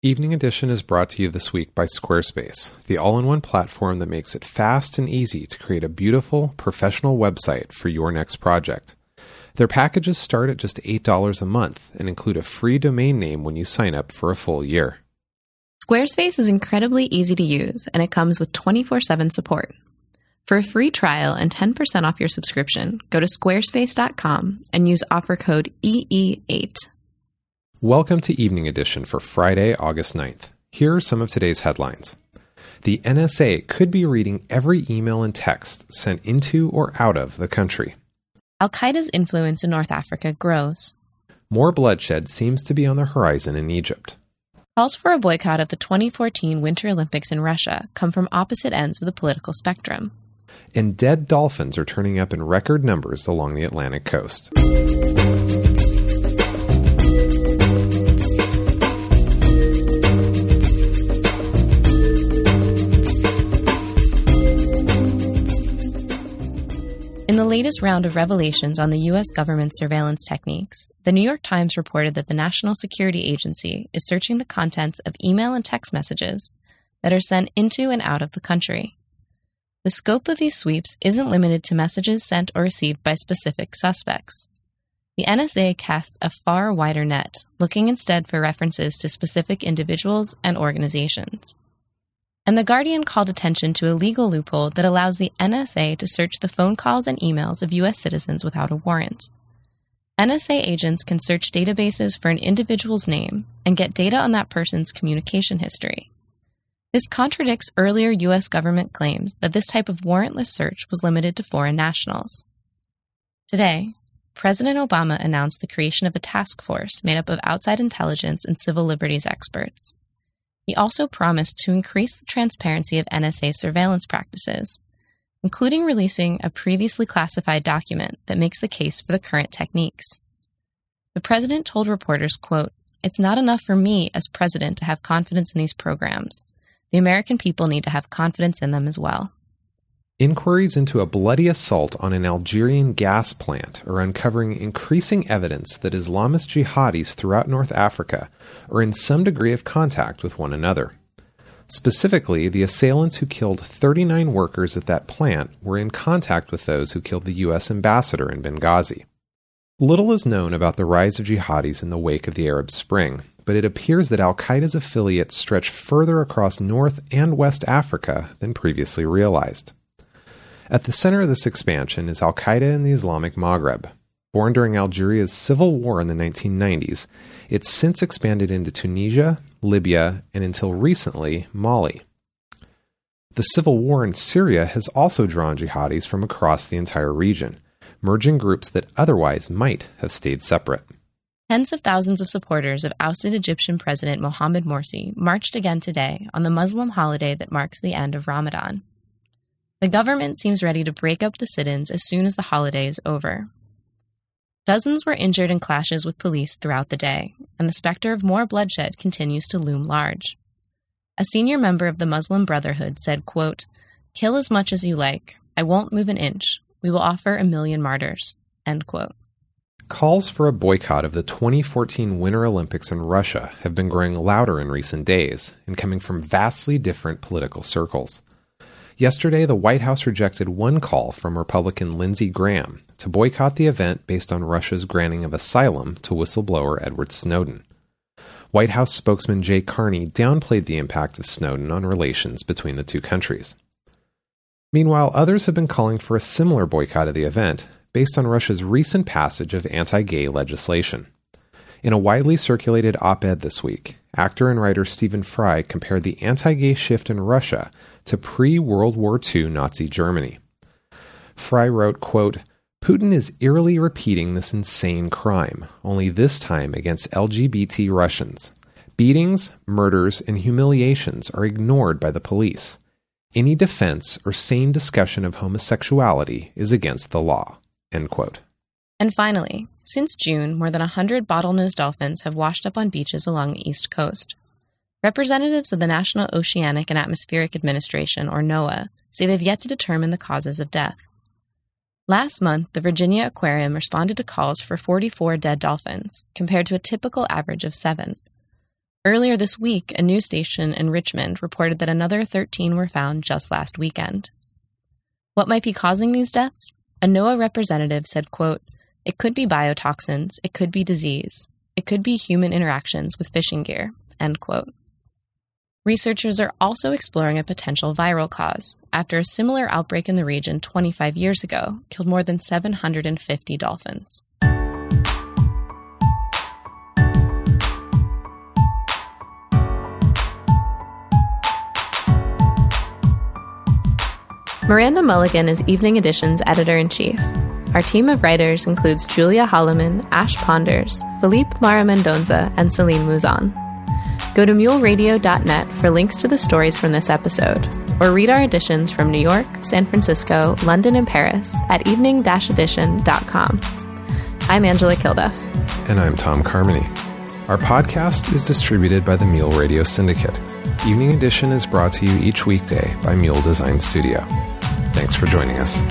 Evening Edition is brought to you this week by Squarespace, the all in one platform that makes it fast and easy to create a beautiful, professional website for your next project. Their packages start at just $8 a month and include a free domain name when you sign up for a full year. Squarespace is incredibly easy to use and it comes with 24 7 support. For a free trial and 10% off your subscription, go to squarespace.com and use offer code EE8. Welcome to Evening Edition for Friday, August 9th. Here are some of today's headlines. The NSA could be reading every email and text sent into or out of the country. Al Qaeda's influence in North Africa grows. More bloodshed seems to be on the horizon in Egypt. Calls for a boycott of the 2014 Winter Olympics in Russia come from opposite ends of the political spectrum. And dead dolphins are turning up in record numbers along the Atlantic coast. Latest round of revelations on the U.S. government's surveillance techniques, the New York Times reported that the National Security Agency is searching the contents of email and text messages that are sent into and out of the country. The scope of these sweeps isn't limited to messages sent or received by specific suspects. The NSA casts a far wider net, looking instead for references to specific individuals and organizations and The Guardian called attention to a legal loophole that allows the NSA to search the phone calls and emails of U.S. citizens without a warrant. NSA agents can search databases for an individual's name and get data on that person's communication history. This contradicts earlier U.S. government claims that this type of warrantless search was limited to foreign nationals. Today, President Obama announced the creation of a task force made up of outside intelligence and civil liberties experts. He also promised to increase the transparency of NSA surveillance practices, including releasing a previously classified document that makes the case for the current techniques. The president told reporters, quote, It's not enough for me as president to have confidence in these programs. The American people need to have confidence in them as well. Inquiries into a bloody assault on an Algerian gas plant are uncovering increasing evidence that Islamist jihadis throughout North Africa are in some degree of contact with one another. Specifically, the assailants who killed 39 workers at that plant were in contact with those who killed the U.S. ambassador in Benghazi. Little is known about the rise of jihadis in the wake of the Arab Spring, but it appears that Al Qaeda's affiliates stretch further across North and West Africa than previously realized. At the center of this expansion is Al Qaeda in the Islamic Maghreb. Born during Algeria's civil war in the 1990s, it's since expanded into Tunisia, Libya, and until recently, Mali. The civil war in Syria has also drawn jihadis from across the entire region, merging groups that otherwise might have stayed separate. Tens of thousands of supporters of ousted Egyptian President Mohamed Morsi marched again today on the Muslim holiday that marks the end of Ramadan. The government seems ready to break up the sit ins as soon as the holiday is over. Dozens were injured in clashes with police throughout the day, and the specter of more bloodshed continues to loom large. A senior member of the Muslim Brotherhood said, quote, Kill as much as you like. I won't move an inch. We will offer a million martyrs. End quote. Calls for a boycott of the 2014 Winter Olympics in Russia have been growing louder in recent days and coming from vastly different political circles. Yesterday, the White House rejected one call from Republican Lindsey Graham to boycott the event based on Russia's granting of asylum to whistleblower Edward Snowden. White House spokesman Jay Carney downplayed the impact of Snowden on relations between the two countries. Meanwhile, others have been calling for a similar boycott of the event based on Russia's recent passage of anti gay legislation. In a widely circulated op ed this week, actor and writer Stephen Fry compared the anti gay shift in Russia to pre World War II Nazi Germany. Fry wrote, quote, Putin is eerily repeating this insane crime, only this time against LGBT Russians. Beatings, murders, and humiliations are ignored by the police. Any defense or sane discussion of homosexuality is against the law. And finally, since June, more than 100 bottlenose dolphins have washed up on beaches along the East Coast. Representatives of the National Oceanic and Atmospheric Administration, or NOAA, say they've yet to determine the causes of death. Last month, the Virginia Aquarium responded to calls for 44 dead dolphins, compared to a typical average of seven. Earlier this week, a news station in Richmond reported that another 13 were found just last weekend. What might be causing these deaths? A NOAA representative said, quote, It could be biotoxins, it could be disease, it could be human interactions with fishing gear, end quote. Researchers are also exploring a potential viral cause after a similar outbreak in the region 25 years ago killed more than 750 dolphins. Miranda Mulligan is Evening Edition's editor in chief. Our team of writers includes Julia Holloman, Ash Ponders, Philippe Mara Mendonza, and Celine Mouzon. Go to muleradio.net for links to the stories from this episode, or read our editions from New York, San Francisco, London, and Paris at evening edition.com. I'm Angela Kilduff. And I'm Tom Carmody. Our podcast is distributed by the Mule Radio Syndicate. Evening Edition is brought to you each weekday by Mule Design Studio. Thanks for joining us.